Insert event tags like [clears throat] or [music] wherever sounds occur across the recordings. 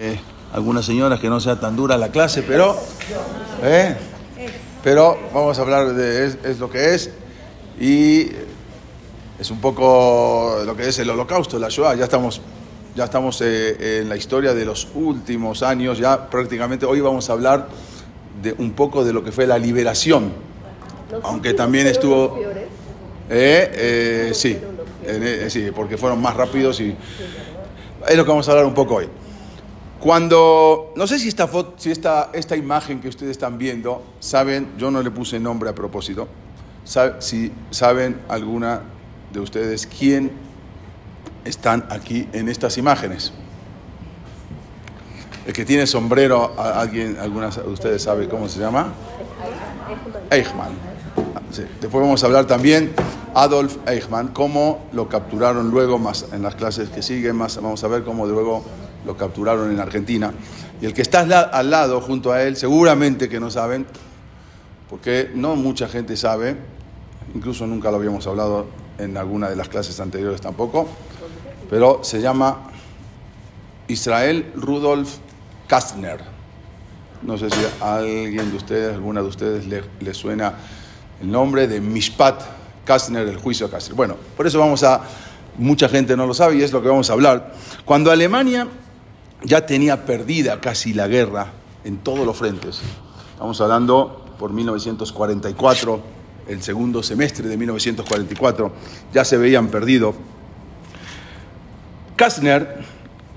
Eh, algunas señoras que no sea tan dura la clase, pero, eh, pero vamos a hablar de es, lo que es. Y es un poco lo que es el holocausto, la Shoah. Ya estamos, ya estamos eh, en la historia de los últimos años, ya prácticamente hoy vamos a hablar de un poco de lo que fue la liberación, aunque también estuvo... Eh, sí, sí, porque fueron más rápidos y es lo que vamos a hablar un poco hoy. Cuando, no sé si esta foto, si esta, esta imagen que ustedes están viendo, saben, yo no le puse nombre a propósito, sab- si saben alguna de ustedes quién están aquí en estas imágenes. El que tiene sombrero, alguien, algunas de ustedes sabe cómo se llama? Eichmann. Sí. Después vamos a hablar también Adolf Eichmann, cómo lo capturaron luego, más en las clases que siguen, más vamos a ver cómo luego lo capturaron en Argentina. Y el que está al la- al lado, junto a él, seguramente que no saben, porque no mucha gente sabe, incluso nunca lo habíamos hablado en alguna de las clases anteriores tampoco, pero se llama Israel Rudolf Kastner. No sé si a alguien de ustedes, alguna de ustedes le, suena el nombre de Mishpat Kastner, el juicio Kastner. Bueno, por eso vamos a, mucha gente no lo sabe y es lo que vamos a hablar. Cuando Alemania ya tenía perdida casi la guerra en todos los frentes, estamos hablando por 1944, el segundo semestre de 1944, ya se veían perdido. Kastner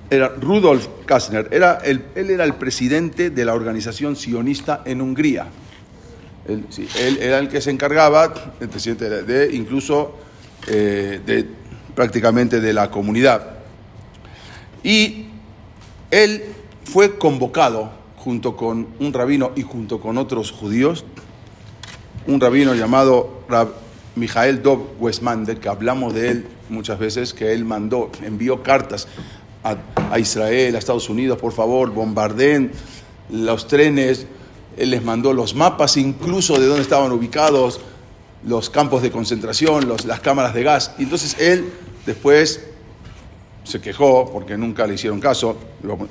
era Rudolf Kastner, era el, él era el presidente de la organización sionista en Hungría. Él, era el que se encargaba, el presidente de, de incluso eh, de prácticamente de la comunidad. Y él fue convocado junto con un rabino y junto con otros judíos, un rabino llamado Rab Mijael Dov Westmander, que hablamos de él muchas veces, que él mandó, envió cartas a, Israel, a Estados Unidos, por favor, bombardeen los trenes, él les mandó los mapas incluso de dónde estaban ubicados los campos de concentración, las cámaras de gas. Y entonces él después se quejó porque nunca le hicieron caso,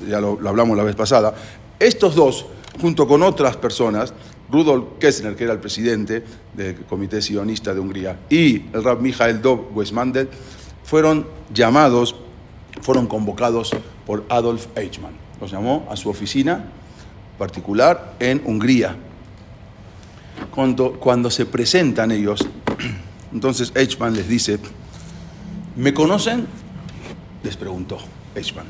ya lo, hablamos la vez pasada. Estos dos, junto con otras personas, Rudolf Kessner, que era el presidente del Comité Sionista de Hungría, y el Rab Michael Dov Westmandel, fueron llamados, fueron convocados por Adolf Eichmann. Los llamó a su oficina particular en Hungría. Cuando, cuando se presentan ellos, [clears throat] entonces Eichmann les dice, ¿me conocen? Les preguntó Eichmann.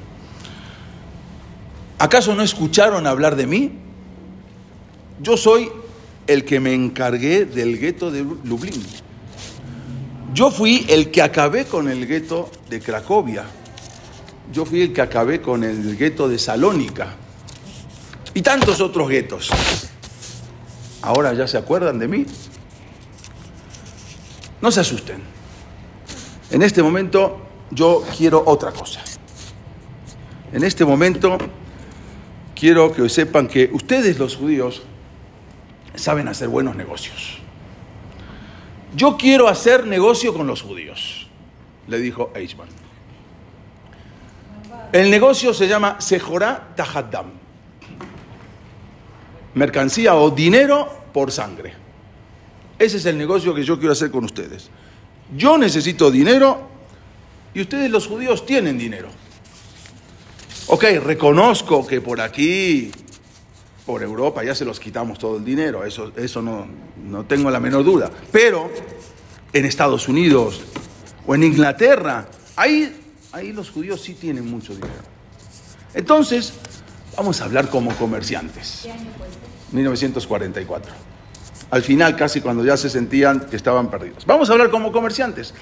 ¿Acaso no escucharon hablar de mí? Yo soy el que me encargué del gueto de Lublin. Yo fui el que acabé con el gueto de Cracovia. Yo fui el que acabé con el gueto de Salónica. Y tantos otros guetos. Ahora ya se acuerdan de mí. No se asusten. En este momento yo quiero otra cosa. En este momento quiero que sepan que ustedes los judíos saben hacer buenos negocios. Yo quiero hacer negocio con los judíos, le dijo Eichmann. El negocio se llama Sejorá Tahaddam. Mercancía o dinero por sangre. Ese es el negocio que yo quiero hacer con ustedes. Yo necesito dinero y ustedes los judíos tienen dinero. Ok, reconozco que por aquí, por Europa, ya se los quitamos todo el dinero, eso, eso no, no tengo la menor duda. Pero en Estados Unidos o en Inglaterra, ahí, ahí los judíos sí tienen mucho dinero. Entonces, vamos a hablar como comerciantes. 1944. Al final, casi cuando ya se sentían que estaban perdidos. Vamos a hablar como comerciantes.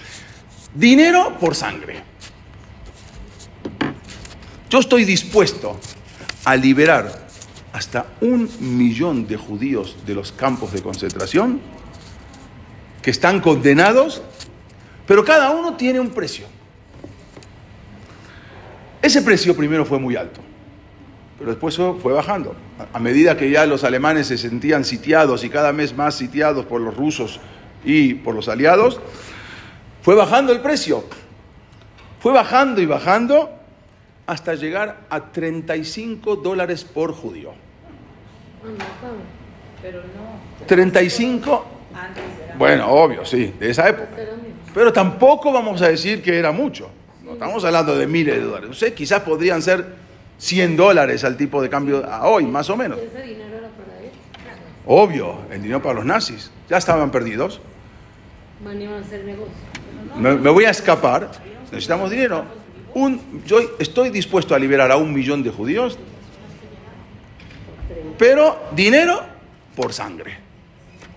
Dinero por sangre. Yo estoy dispuesto a liberar hasta un millón de judíos de los campos de concentración que están condenados, pero cada uno tiene un precio. Ese precio primero fue muy alto, pero después fue bajando. A medida que ya los alemanes se sentían sitiados y cada vez más sitiados por los rusos y por los aliados, fue bajando el precio. Fue bajando y bajando hasta llegar a 35 dólares por judío. Pero no. 35, Antes era. bueno, obvio, sí, de esa época. Pero tampoco vamos a decir que era mucho. No estamos hablando de miles de dólares. No sé, quizás podrían ser 100 dólares al tipo de cambio a hoy, más o menos. Ese dinero era para él. Obvio, el dinero para los nazis. Ya estaban perdidos. Van a hacer negocio. Me, voy a escapar. Necesitamos dinero. Yo estoy dispuesto a liberar a un millón de judíos, pero dinero por sangre.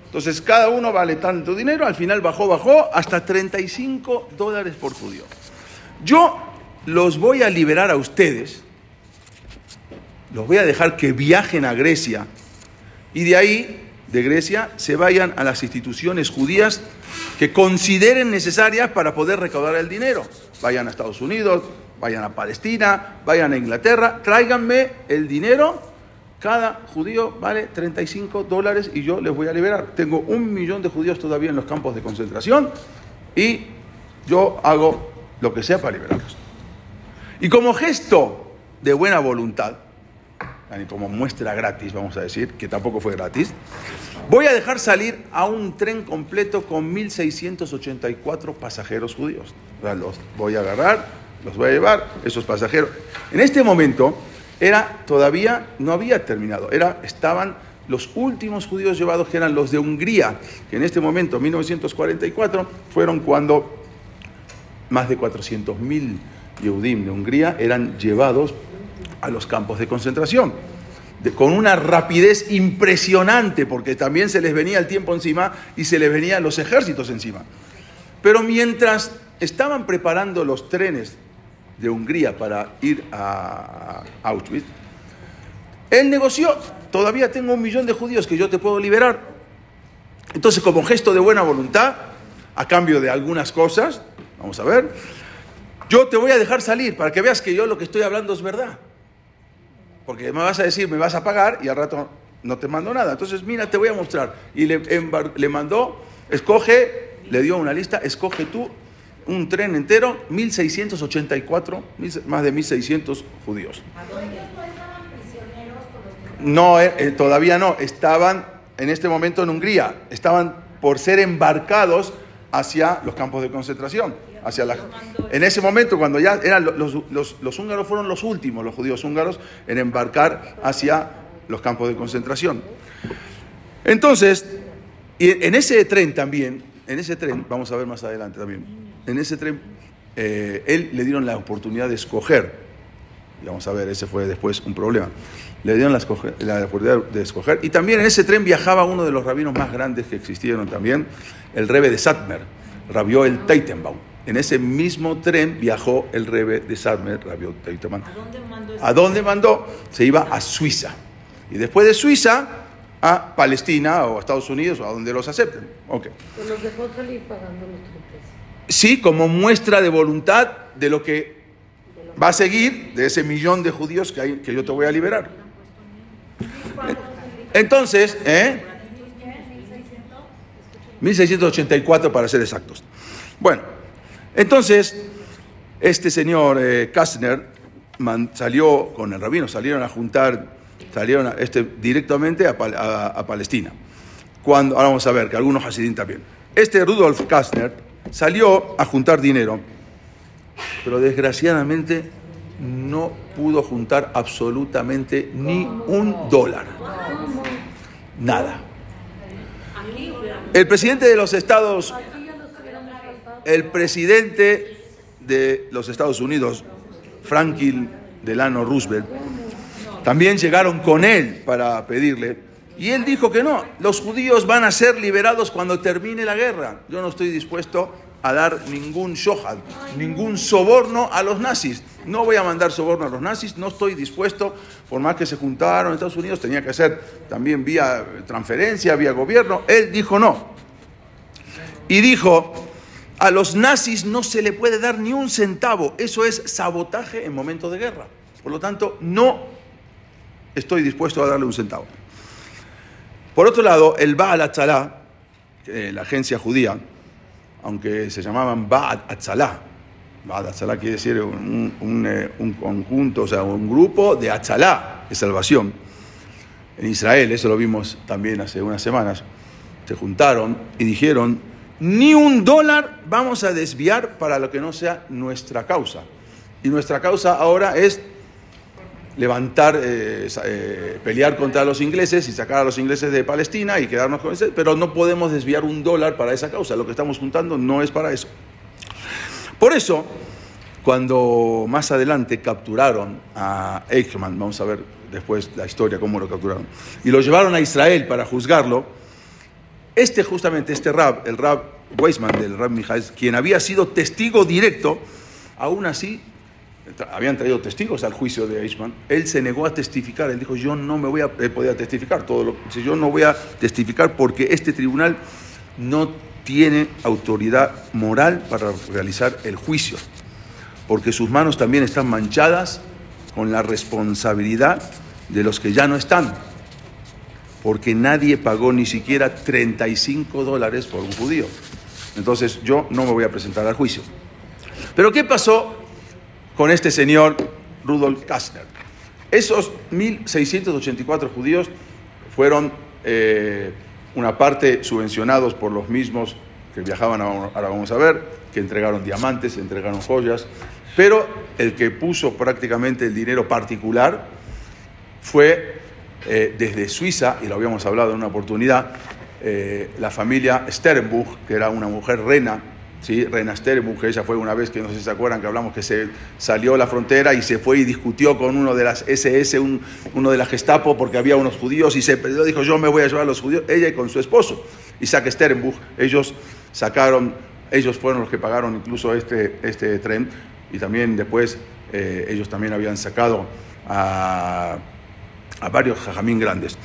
Entonces cada uno vale tanto dinero, al final bajó, bajó hasta 35 dólares por judío. Yo los voy a liberar a ustedes, los voy a dejar que viajen a Grecia y de ahí, de Grecia, se vayan a las instituciones judías que consideren necesarias para poder recaudar el dinero. Vayan a Estados Unidos, vayan a Palestina, vayan a Inglaterra, tráiganme el dinero. Cada judío vale 35 dólares y yo les voy a liberar. Tengo un millón de judíos todavía en los campos de concentración y yo hago lo que sea para liberarlos. Y como gesto de buena voluntad, como muestra gratis, vamos a decir, que tampoco fue gratis, voy a dejar salir a un tren completo con 1.684 pasajeros judíos. Los voy a agarrar, los voy a llevar, esos pasajeros. En este momento era todavía, no había terminado, era, estaban los últimos judíos llevados, que eran los de Hungría, que en este momento, 1944, fueron cuando más de 400.000 Yehudim de Hungría eran llevados a los campos de concentración. Con una rapidez impresionante, porque también se les venía el tiempo encima y se les venían los ejércitos encima. Pero mientras estaban preparando los trenes de Hungría para ir a Auschwitz, él negoció, todavía tengo un millón de judíos que yo te puedo liberar. Entonces, como gesto de buena voluntad, a cambio de algunas cosas, vamos a ver, yo te voy a dejar salir para que veas que yo lo que estoy hablando es verdad. Porque me vas a decir, me vas a pagar y al rato no te mando nada. Entonces, mira, te voy a mostrar. Y le, mandó, escoge, le dio una lista, escoge tú un tren entero, 1684, mil- más de 1600 judíos. No, eh, eh, todavía no. Estaban en este momento en Hungría. Estaban por ser embarcados hacia los campos de concentración. Hacia. En ese momento, cuando ya eran lo- los, los- los húngaros fueron los últimos, los judíos húngaros, en embarcar hacia los campos de concentración. Entonces, y en ese tren también, en ese tren, vamos a ver más adelante también, en ese tren, eh, él le dieron la oportunidad de escoger y vamos a ver, ese fue después un problema. Le dieron la, oportunidad de escoger. Y también en ese tren viajaba uno de los rabinos más grandes que existieron también, el rebe de Satmer, Rabió el Teitenbaum. En ese mismo tren viajó el rebe de Satmer, Rabió Teitenbaum. ¿A dónde mandó ¿A dónde mandó? Se iba a Suiza. Y después de Suiza, a Palestina o a Estados Unidos o a donde los acepten. Ok. Pues los dejó salir pagando los triples. Sí, como muestra de voluntad de lo que va a seguir, de ese millón de judíos que, hay, que yo te voy a liberar. Entonces, ¿eh? 1684 para ser exactos. Bueno, entonces, este señor eh, Kastner salió con el rabino, salieron a juntar, salieron a- este, directamente a Palestina. Cuando, ahora vamos a ver que algunos Hasidim también. Este Rudolf Kastner salió a juntar dinero, pero desgraciadamente no pudo juntar absolutamente ni un dólar. Nada. El presidente de los Estados el presidente de los Estados Unidos, Franklin Delano Roosevelt, también llegaron con él para pedirle. Y él dijo que no, los judíos van a ser liberados cuando termine la guerra. Yo no estoy dispuesto a dar ningún shohad, ningún soborno a los nazis. No voy a mandar soborno a los nazis, no estoy dispuesto, por más que se juntaron Estados Unidos, tenía que ser también vía transferencia, vía gobierno. Él dijo no. Y dijo, a los nazis no se le puede dar ni un centavo. Eso es sabotaje en momento de guerra. Por lo tanto, no estoy dispuesto a darle un centavo. Por otro lado, el Baal Atzalá, que la agencia judía, aunque se llamaban Baal Atzalá, Atzalá quiere decir eh, un conjunto, o sea, un grupo de Atzalá, de salvación. En Israel, eso lo vimos también hace unas semanas, se juntaron y dijeron, ni un dólar vamos a desviar para lo que no sea nuestra causa. Y nuestra causa ahora es levantar, eh, eh, pelear contra los ingleses y sacar a los ingleses de Palestina y quedarnos con ese, pero no podemos desviar un dólar para esa causa. Lo que estamos juntando no es para eso. Por eso, cuando más adelante capturaron a Eichmann, vamos a ver después la historia, cómo lo capturaron, y lo llevaron a Israel para juzgarlo, este justamente, este rab, el rab Weizmann del rab Mijael, quien había sido testigo directo, aún así, habían traído testigos al juicio de Eichmann, él se negó a testificar, él dijo, yo no me voy a, podía testificar, todo yo no voy a testificar porque este tribunal no tiene autoridad moral para realizar el juicio, porque sus manos también están manchadas con la responsabilidad de los que ya no están porque nadie pagó ni siquiera 35 dólares por un judío. Entonces yo no me voy a presentar al juicio. Pero ¿qué pasó con este señor Rudolf Kastner? Esos 1.684 judíos fueron eh, una parte subvencionados por los mismos que viajaban, ahora vamos a ver, que entregaron diamantes, entregaron joyas, pero el que puso prácticamente el dinero particular fue eh, desde Suiza, y lo habíamos hablado en una oportunidad, eh, la familia Sternbuch, que era una mujer rena, ¿sí? Reina Sternbuch, ella fue una vez que no sé si se acuerdan que hablamos que se salió a la frontera y se fue y discutió con uno de las SS, un- uno de la Gestapo, porque había unos judíos y se perdió, dijo yo me voy a llevar a los judíos, ella y con su esposo, Isaac Sternbuch, ellos sacaron, ellos fueron los que pagaron incluso este, este tren y también después eh, ellos también habían sacado a a varios jajamín grandes.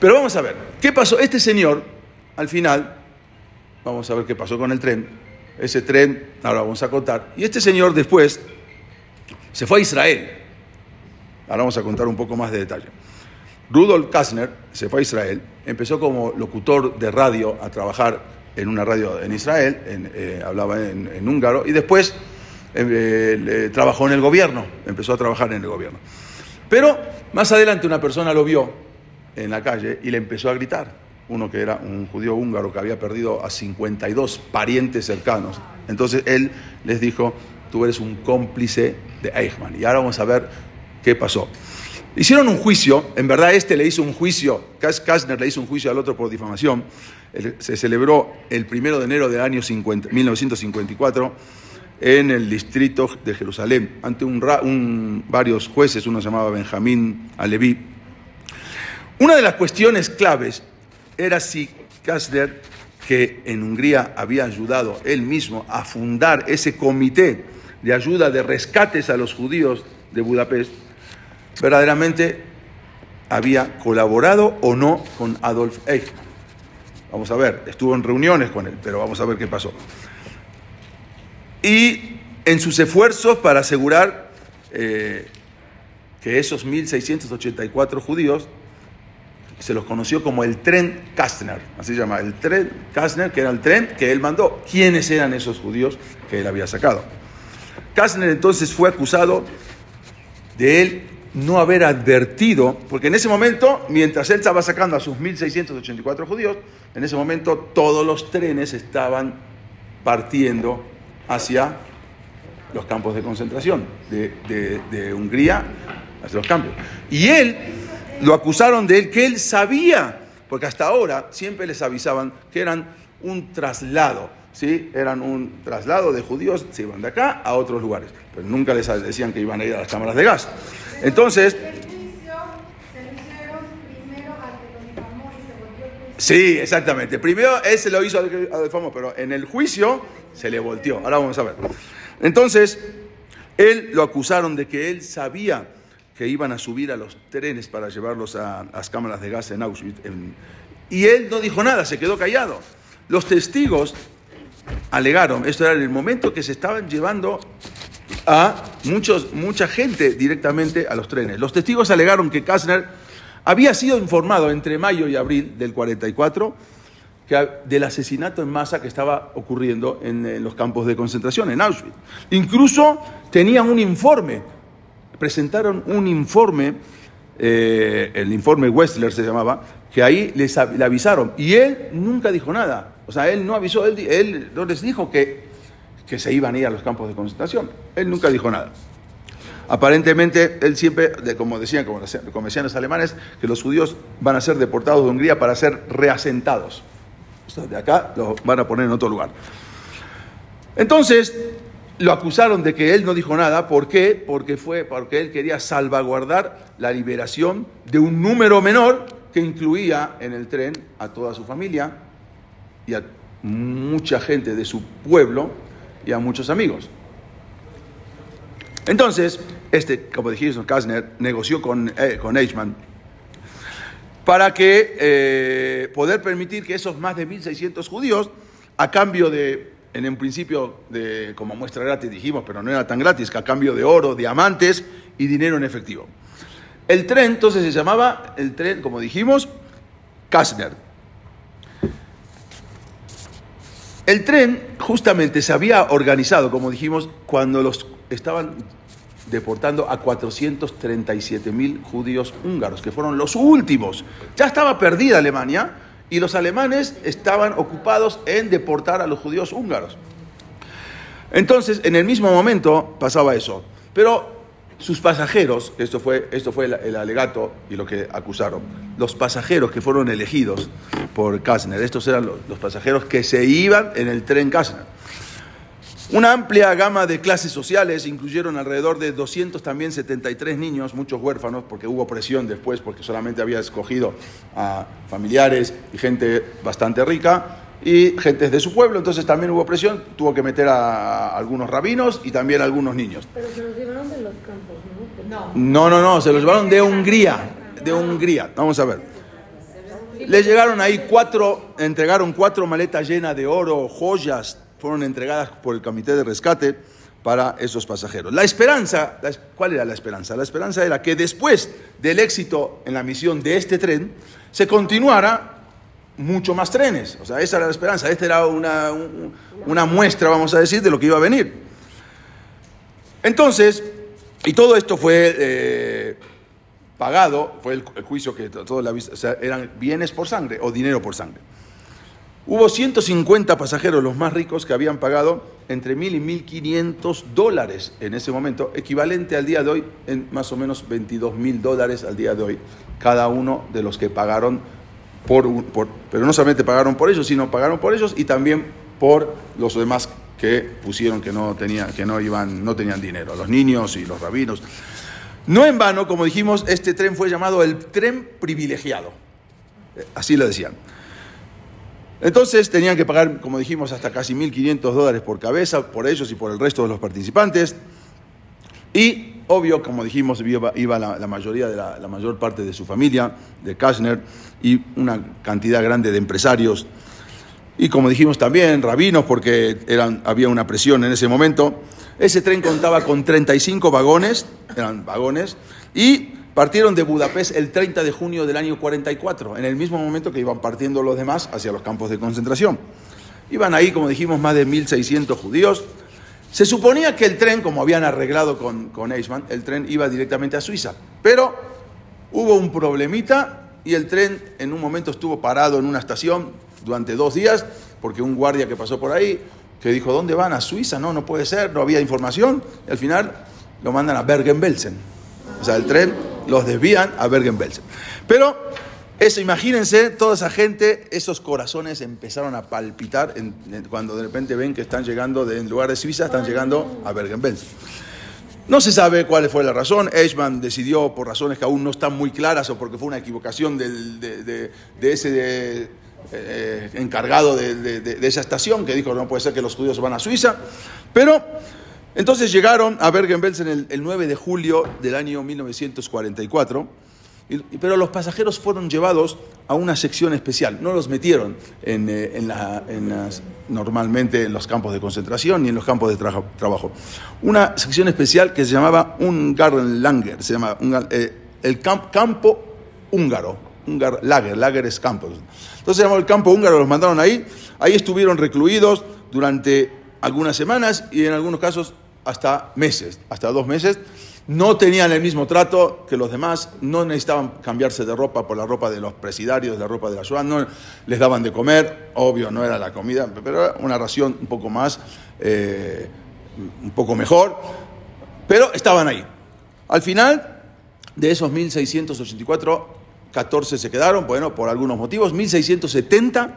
Pero vamos a ver, ¿qué pasó? Este señor, al final, vamos a ver qué pasó con el tren. Ese tren, ahora vamos a contar. Y este señor después se fue a Israel. Ahora vamos a contar un poco más de detalle. Rudolf Kastner se fue a Israel, empezó como locutor de radio a trabajar en una radio en Israel, en, eh, hablaba en, en húngaro, y después eh, trabajó en el gobierno, empezó a trabajar en el gobierno. Pero más adelante una persona lo vio en la calle y le empezó a gritar. Uno que era un judío húngaro que había perdido a 52 parientes cercanos. Entonces él les dijo, tú eres un cómplice de Eichmann. Y ahora vamos a ver qué pasó. Hicieron un juicio, en verdad este le hizo un juicio, Kas- Kastner le hizo un juicio al otro por difamación. Se celebró el primero de enero del año 50 1954 en el distrito de Jerusalén, ante un- varios jueces, uno se llamaba Benjamín Aleví. Una de las cuestiones claves era si Kastner, que en Hungría había ayudado él mismo a fundar ese comité de ayuda de rescates a los judíos de Budapest, verdaderamente había colaborado o no con Adolf Eichmann. Vamos a ver, estuvo en reuniones con él, pero vamos a ver qué pasó y en sus esfuerzos para asegurar eh, que esos 1.684 judíos se los conoció como el tren Kastner, así se llama, el tren Kastner, que era el tren que él mandó. ¿Quiénes eran esos judíos que él había sacado? Kastner entonces fue acusado de él no haber advertido, porque en ese momento, mientras él estaba sacando a sus 1.684 judíos, en ese momento todos los trenes estaban partiendo hacia los campos de concentración de, de- de Hungría, hacia los campos. Y él, lo acusaron de él, que él sabía, porque hasta ahora siempre les avisaban que eran un traslado, ¿sí? Eran un traslado de judíos, se iban de acá a otros lugares, pero nunca les decían que iban a ir a las cámaras de gas. Entonces. Sí, exactamente. Primero él se lo hizo al al pero en el juicio se le volteó. Ahora vamos a ver. Entonces, él lo acusaron de que él sabía que iban a subir a los trenes para llevarlos a, las cámaras de gas en Auschwitz. y él no dijo nada, se quedó callado. Los testigos alegaron, esto era en el momento que se estaban llevando a muchos, mucha gente directamente a los trenes. Los testigos alegaron que Kastner había sido informado entre mayo y abril del 44 que, del asesinato en masa que estaba ocurriendo en, en los campos de concentración, en Auschwitz. Incluso tenían un informe, presentaron un informe, eh, el informe Wessler se llamaba, que ahí les le avisaron. Y él nunca dijo nada. O sea, él no avisó, él, él no les dijo que, que se iban a ir a los campos de concentración. Él nunca dijo nada. Aparentemente, él siempre, como decían como, como los alemanes, que los judíos van a ser deportados de Hungría para ser reasentados. O sea, de acá los van a poner en otro lugar. Entonces, lo acusaron de que él no dijo nada. ¿Por qué? Porque, fue, porque él quería salvaguardar la liberación de un número menor que incluía en el tren a toda su familia y a mucha gente de su pueblo y a muchos amigos. Entonces, este, como dijimos, Kastner negoció con, eh, con Eichmann para que eh, poder permitir que esos más de 1.600 judíos, a cambio de, en un principio, de, como muestra gratis dijimos, pero no era tan gratis, que a cambio de oro, diamantes y dinero en efectivo. El tren entonces se llamaba, el tren, como dijimos, Kastner. El tren justamente se había organizado, como dijimos, cuando los estaban deportando a 437 mil judíos húngaros, que fueron los últimos. Ya estaba perdida Alemania y los alemanes estaban ocupados en deportar a los judíos húngaros. Entonces, en el mismo momento pasaba eso. Pero sus pasajeros, esto fue, esto fue el, alegato y lo que acusaron, los pasajeros que fueron elegidos por Kastner, estos eran los, los pasajeros que se iban en el tren Kastner. Una amplia gama de clases sociales incluyeron alrededor de 200 también 73 niños, muchos huérfanos, porque hubo presión después, porque solamente había escogido a familiares y gente bastante rica y gentes de su pueblo, entonces también hubo presión, tuvo que meter a algunos rabinos y también a algunos niños. Pero se los llevaron de los campos, ¿no? No. No, no, no, se los llevaron de Hungría, de Hungría. Vamos a ver. Le llegaron ahí cuatro, entregaron cuatro maletas llenas de oro, joyas, fueron entregadas por el comité de rescate para esos pasajeros. La esperanza, ¿cuál era la esperanza? La esperanza era que después del éxito en la misión de este tren, se continuara mucho más trenes. O sea, esa era la esperanza. Esta era una, un- una muestra, vamos a decir, de lo que iba a venir. Entonces, y todo esto fue eh, pagado, fue el, juicio que to- todo la, o sea, eran bienes por sangre o dinero por sangre. Hubo 150 pasajeros, los más ricos, que habían pagado entre 1.000 y 1.500 dólares en ese momento, equivalente al día de hoy en más o menos 22 mil dólares al día de hoy, cada uno de los que pagaron por- pero no solamente pagaron por ellos, sino pagaron por ellos y también por los demás que pusieron que no tenían, que no iban, no tenían dinero, los niños y los rabinos. No en vano, como dijimos, este tren fue llamado el tren privilegiado. Eh, Así lo decían. Entonces tenían que pagar, como dijimos, hasta casi 1.500 dólares por cabeza, por ellos y por el resto de los participantes. Y, obvio, como dijimos, iba, la mayoría de la, la mayor parte de su familia, de Kashner, y una cantidad grande de empresarios. Y como dijimos también, rabinos, porque eran, había una presión en ese momento. Ese tren contaba con 35 vagones, eran vagones, y partieron de Budapest el 30 de junio del año 44, en el mismo momento que iban partiendo los demás hacia los campos de concentración. Iban ahí, como dijimos, más de 1.600 judíos. Se suponía que el tren, como habían arreglado con, con Eichmann, el tren iba directamente a Suiza. Pero hubo un problemita y el tren en un momento estuvo parado en una estación durante dos días porque un guardia que pasó por ahí que dijo, ¿dónde van? ¿A Suiza? No, no puede ser, no había información. Y al final lo mandan a Bergen-Belsen. Sea, el tren los desvían a Bergen-Belsen. Pero eso, imagínense, toda esa gente, esos corazones empezaron a palpitar en- en- cuando de repente ven que están llegando, de, en lugar de Suiza, están llegando a Bergen-Belsen. No se sabe cuál fue la razón. Eichmann decidió por razones que aún no están muy claras o porque fue una equivocación del- de, de- de ese de- eh, encargado de esa estación que dijo no puede ser que los judíos van a Suiza. Pero entonces llegaron a Bergen-Belsen el, el 9 de julio del año 1944. y- pero los pasajeros fueron llevados a una sección especial, no los metieron en, eh, en la- en las- normalmente en los campos de concentración ni en los campos de traja- trabajo. Una sección especial que se llamaba un Langer, se llama eh, el camp- campo húngaro, Ungar Lager, Lager es campo. Entonces se llamó el campo húngaro, los mandaron ahí. Ahí estuvieron recluidos durante algunas semanas y en algunos casos hasta meses, hasta dos meses. No tenían el mismo trato que los demás, no necesitaban cambiarse de ropa por la ropa de los presidarios, la ropa de la ciudad, no les daban de comer, obvio, no era la comida, pero era una ración un poco más, eh, un poco mejor, pero estaban ahí. Al final de esos 1684, 14 se quedaron, bueno, por algunos motivos, 1670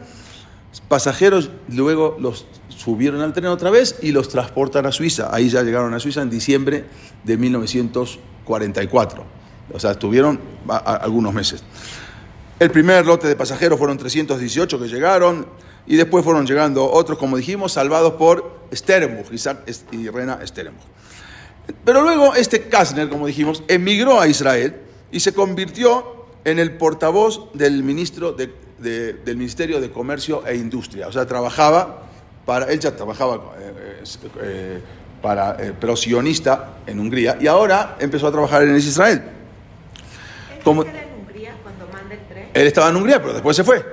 pasajeros luego los subieron al tren otra vez y los transportan a Suiza. Ahí ya llegaron a Suiza en diciembre de 1944. O sea, estuvieron algunos meses. El primer lote de pasajeros fueron 318 que llegaron y después fueron llegando otros, como dijimos, salvados por Sterenbuch, Isaac y Rena Sterenbuch. Pero luego este Kastner, como dijimos, emigró a Israel y se convirtió en el portavoz del, ministro de- de- del Ministerio de Comercio e Industria. O sea, trabajaba para, él ya trabajaba eh, eh, eh, para, eh, pero sionista en Hungría y ahora empezó a trabajar en Israel. ¿Él ¿Cómo? se queda en Hungría cuando manda el tren? Él estaba en Hungría, pero después se fue.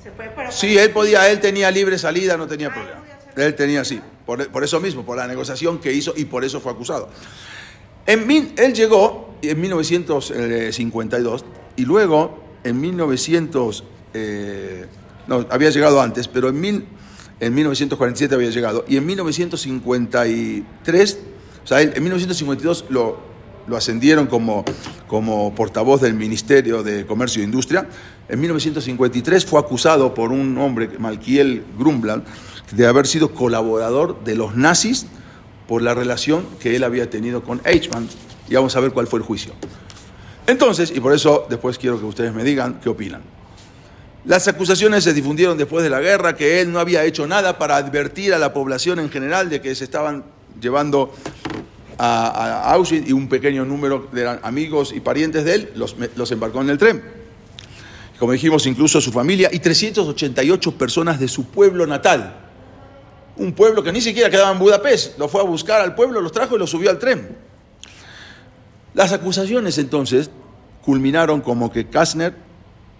Se fue, pero Sí, él podía, él tenía libre salida, no tenía Ah, problema. Él tenía, sí, por, por eso mismo, por la negociación que hizo y por eso fue acusado. En mil- él llegó en 1952 y luego en 1900, eh, no, había llegado antes, pero en, mil, en 1947 había llegado y en 1953, o sea, en 1952 lo, lo ascendieron como, como portavoz del Ministerio de Comercio e Industria. En 1953 fue acusado por un hombre, Malkiel Grumblad, de haber sido colaborador de los nazis por la relación que él había tenido con Eichmann. Y vamos a ver cuál fue el juicio. Entonces, y por eso después quiero que ustedes me digan qué opinan. Las acusaciones se difundieron después de la guerra, que él no había hecho nada para advertir a la población en general de que se estaban llevando a, Auschwitz y un pequeño número de amigos y parientes de él los, los embarcó en el tren. Como dijimos, incluso su familia y 388 personas de su pueblo natal. Un pueblo que ni siquiera quedaba en Budapest. Lo fue a buscar al pueblo, los trajo y los subió al tren. Las acusaciones entonces culminaron como que Kastner,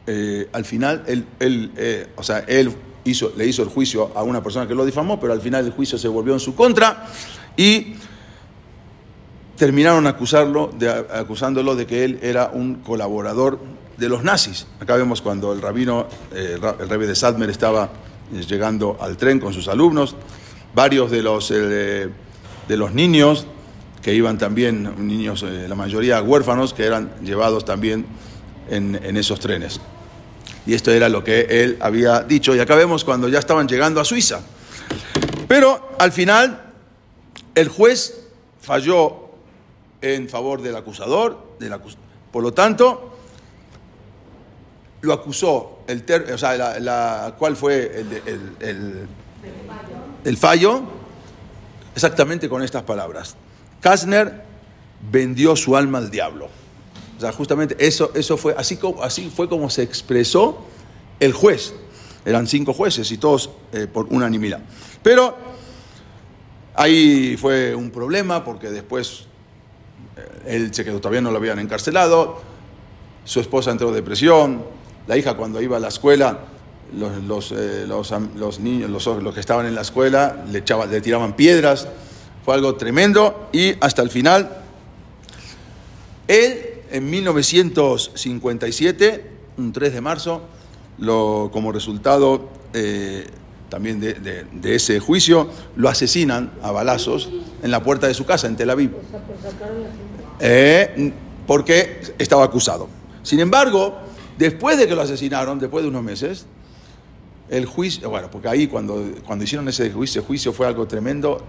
eh, al final, él, él, eh, o sea, él hizo, le hizo el juicio a una persona que lo difamó, pero al final el juicio se volvió en su contra y terminaron acusarlo de, acusándolo de que él era un colaborador de los nazis. Acá vemos cuando el rabino, eh, el rabbi de Sadmer estaba llegando al tren con sus alumnos, varios de los, de los niños que iban también, niños, la mayoría huérfanos, que eran llevados también en, esos trenes. Y esto era lo que él había dicho. Y acá vemos cuando ya estaban llegando a Suiza. Pero al final, el juez falló en favor del acusador, por lo tanto, lo acusó, el ter o sea, la, ¿cuál fue el, el, el, el fallo? Exactamente con estas palabras. Kastner vendió su alma al diablo. O sea, justamente eso, eso fue, así, como, así fue como se expresó el juez. Eran cinco jueces y todos eh, por unanimidad. Pero ahí fue un problema porque después eh, él se quedó, todavía no lo habían encarcelado, su esposa entró en depresión, la hija cuando iba a la escuela, los, los, eh, los, niños, los, los, que estaban en la escuela, le, echaban, le tiraban piedras, fue algo tremendo y hasta el final, él en 1957, un 3 de marzo, como resultado eh, también de, ese juicio, lo asesinan a balazos en la puerta de su casa en Tel Aviv. Eh, porque estaba acusado. Sin embargo, después de que lo asesinaron, después de unos meses, el juicio, bueno, porque ahí cuando, cuando hicieron ese juicio, juicio fue algo tremendo,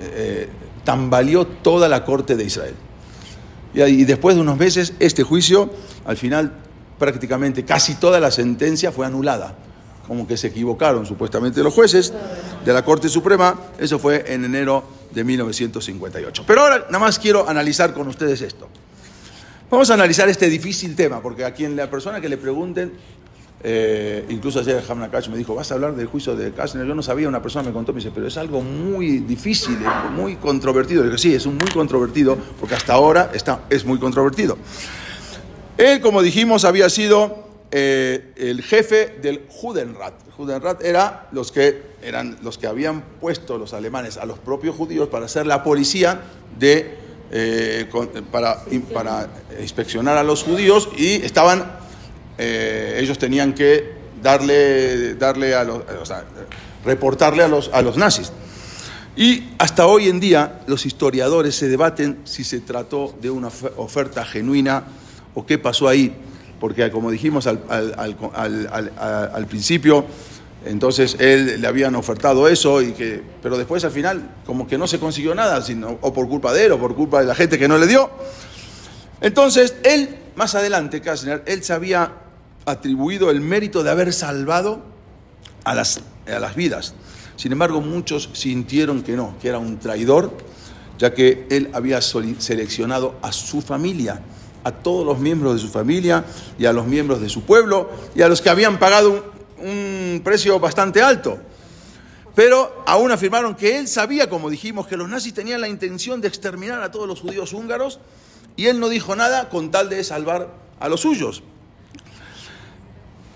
eh, tambaleó toda la corte de Israel. Y, después de unos meses, este juicio, al final, prácticamente casi toda la sentencia fue anulada. Como que se equivocaron supuestamente los jueces de la Corte Suprema. Eso fue en enero de 1958. Pero ahora nada más quiero analizar con ustedes esto. Vamos a analizar este difícil tema, porque a quien la persona que le pregunten, eh, incluso ayer Hamna me dijo, ¿vas a hablar del juicio de Kastner? Yo no sabía, una persona me contó, me dice, pero es algo muy difícil, muy controvertido. Yo dije, sí, es un muy controvertido, porque hasta ahora está, es muy controvertido. Él, como dijimos, había sido eh, el jefe del Judenrat. Judenrat era los que, eran los que habían puesto los alemanes a los propios judíos para ser la policía de, eh, para, para inspeccionar a los judíos y estaban, eh, ellos tenían que darle, darle a los, o sea, reportarle a los, a los nazis. Y hasta hoy en día los historiadores se debaten si se trató de una ofe- oferta genuina o qué pasó ahí, porque como dijimos al- al- al- al principio, entonces él le habían ofertado eso, y que, pero después al final como que no se consiguió nada, sino, o por culpa de él o por culpa de la gente que no le dio. Entonces él, más adelante, Kastner, él se había atribuido el mérito de haber salvado a las, a las vidas. Sin embargo, muchos sintieron que no, que era un traidor, ya que él había seleccionado a su familia, a todos los miembros de su familia y a los miembros de su pueblo y a los que habían pagado un precio bastante alto. Pero aún afirmaron que él sabía, como dijimos, que los nazis tenían la intención de exterminar a todos los judíos húngaros y él no dijo nada con tal de salvar a los suyos.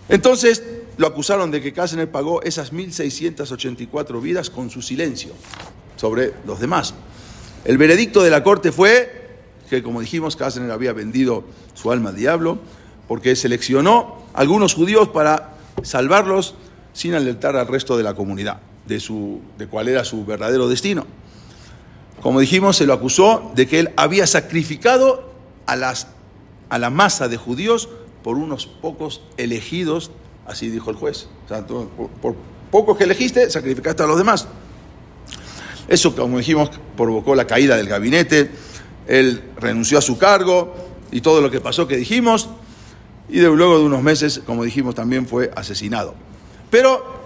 Entonces lo acusaron de que Kastner pagó esas 1.684 vidas con su silencio sobre los demás. El veredicto de la corte fue que, como dijimos, Kastner había vendido su alma al diablo porque seleccionó a algunos judíos para salvarlos sin alertar al resto de la comunidad de, su, de cuál era su verdadero destino. Como dijimos, se lo acusó de que él había sacrificado a, las, a la masa de judíos por unos pocos elegidos, así dijo el juez. O sea, por, por pocos que elegiste, sacrificaste a los demás. Eso, como dijimos, provocó la caída del gabinete, él renunció a su cargo y todo lo que pasó que dijimos, y de, luego de unos meses, como dijimos, también fue asesinado. Pero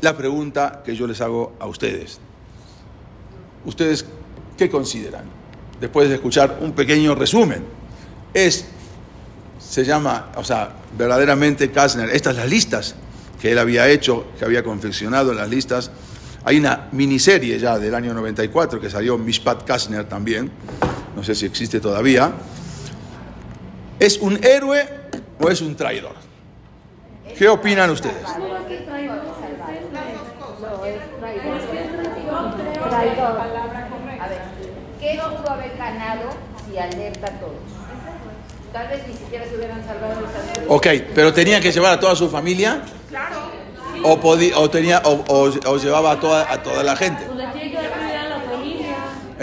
la pregunta que yo les hago a ustedes, ¿ustedes qué consideran? Después de escuchar un pequeño resumen, es, se llama, o sea, verdaderamente Kastner, estas las listas que él había hecho, que había confeccionado las listas, hay una miniserie ya del año 94 que salió Mishpat Kastner también, no sé si existe todavía. ¿Es un héroe o es un traidor? ¿Qué opinan ustedes? ¿Cómo va a ser traidor? Es él. No, es traidor. Es que es traidor. A ver, ¿qué pudo haber ganado si alerta a todos? Tal vez ni siquiera se hubieran salvado los. Ok, pero tenía que llevar a toda su familia o, podía, o, tenía, o, o- o llevaba a toda, a toda la gente. Pues a.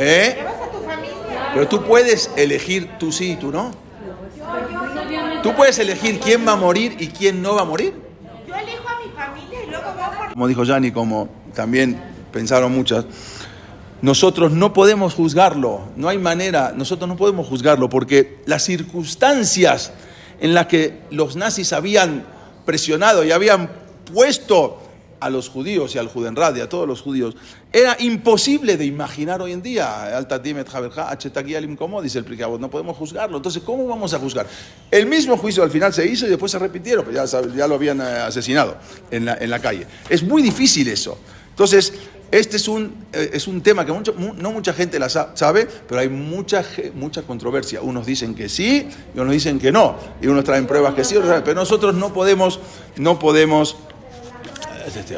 ¿Eh? Llevas a tu familia. Pero tú puedes elegir tú sí y tú no. Tú puedes elegir quién va a morir y quién no va a morir. Yo elijo a mi familia y luego voy por Como dijo Yanni, como también pensaron muchas, nosotros no podemos juzgarlo, no hay manera, nosotros no podemos juzgarlo porque las circunstancias en las que los nazis habían presionado y habían puesto a los judíos y al Judenrad y a todos los judíos, era imposible de imaginar hoy en día. Alta dice el Prikabot, no podemos juzgarlo. Entonces, ¿cómo vamos a juzgar? El mismo juicio al final se hizo y después se repitieron, pero ya, ya lo habían eh, asesinado en la, en la calle. Es muy difícil eso. Entonces, este es un, eh, es un tema que mucho- mu- no mucha gente la sa- sabe, pero hay mucha, mucha controversia. Unos dicen que sí y unos dicen que no. Y unos traen pruebas que sí, otros pero nosotros no podemos, no podemos... Es este,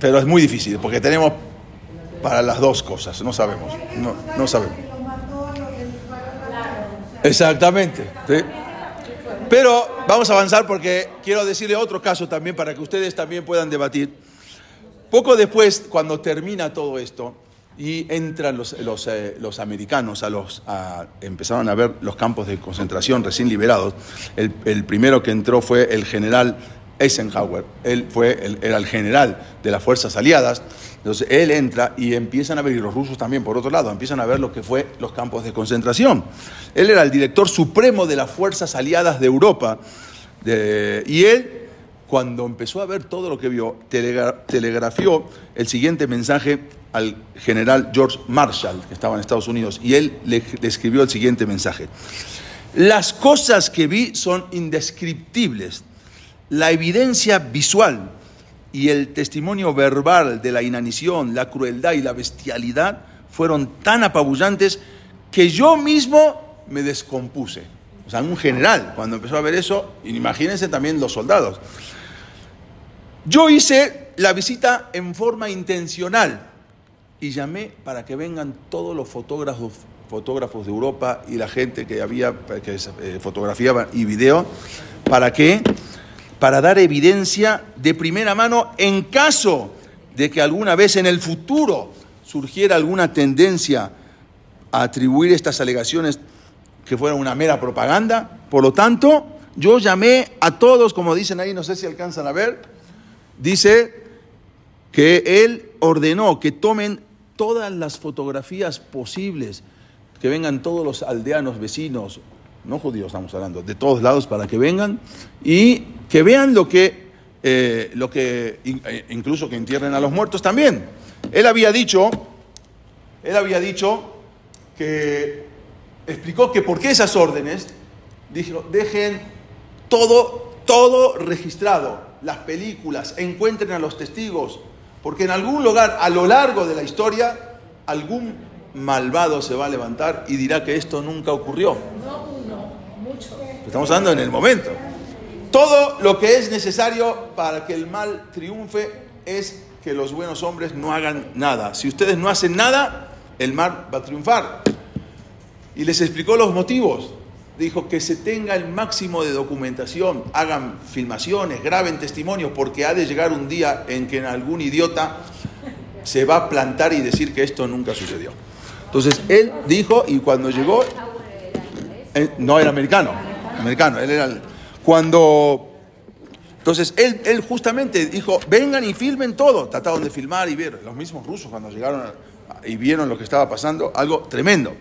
pero es muy difícil porque tenemos para las dos cosas, no sabemos, no, no sabemos. Exactamente. ¿sí? Pero vamos a avanzar porque quiero decirle otro caso también para que ustedes también puedan debatir. Poco después, cuando termina todo esto y entran los, los, eh, los americanos, a los, a- empezaron a ver los campos de concentración recién liberados, el, el primero que entró fue el general Eisenhower. Él fue el, era el general de las fuerzas aliadas. Entonces él entra y empiezan a ver, y los rusos también por otro lado, empiezan a ver lo que fue los campos de concentración. Él era el director supremo de las fuerzas aliadas de Europa. y él, cuando empezó a ver todo lo que vio, telegra- telegrafió el siguiente mensaje al general George Marshall, que estaba en Estados Unidos, y él le escribió el siguiente mensaje. Las cosas que vi son indescriptibles. La evidencia visual y el testimonio verbal de la inanición, la crueldad y la bestialidad fueron tan apabullantes que yo mismo me descompuse. O sea, un general, cuando empezó a ver eso, imagínense también los soldados. Yo hice la visita en forma intencional y llamé para que vengan todos los fotógrafos, fotógrafos de Europa y la gente que había que eh, fotografiaba y video para que para dar evidencia de primera mano en caso de que alguna vez en el futuro surgiera alguna tendencia a atribuir estas alegaciones que fueran una mera propaganda. Por lo tanto, yo llamé a todos, como dicen ahí, no sé si alcanzan a ver, dice que él ordenó que tomen todas las fotografías posibles, que vengan todos los aldeanos vecinos, no judíos estamos hablando, de todos lados para que vengan y que vean lo que, eh, lo que eh, incluso que entierren a los muertos también. Él había dicho, él había dicho que explicó que por qué esas órdenes, dijo, dejen todo, todo registrado, las películas, encuentren a los testigos, porque en algún lugar a lo largo de la historia, algún malvado se va a levantar y dirá que esto nunca ocurrió. Estamos hablando en el momento. Todo lo que es necesario para que el mal triunfe es que los buenos hombres no hagan nada. Si ustedes no hacen nada, el mal va a triunfar. Y les explicó los motivos. Dijo que se tenga el máximo de documentación, hagan filmaciones, graben testimonios, porque ha de llegar un día en que algún idiota se va a plantar y decir que esto nunca sucedió. Entonces él dijo, y cuando llegó, no era americano, americano, él era cuando entonces él, él justamente dijo, vengan y filmen todo, trataron de filmar y ver, los mismos rusos cuando llegaron y vieron lo que estaba pasando, algo tremendo.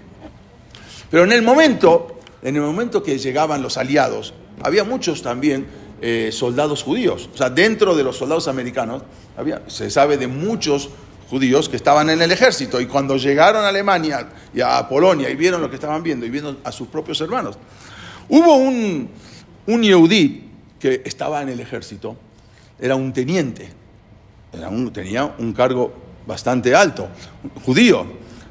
Pero en el momento, en el momento que llegaban los aliados, había muchos también eh, soldados judíos. O sea, dentro de los soldados americanos, había, se sabe de muchos judíos que estaban en el ejército. Y cuando llegaron a Alemania y a Polonia y vieron lo que estaban viendo y vieron a sus propios hermanos, hubo un, un Yehudí que estaba en el ejército, era un teniente, era un- tenía un cargo bastante alto, judío,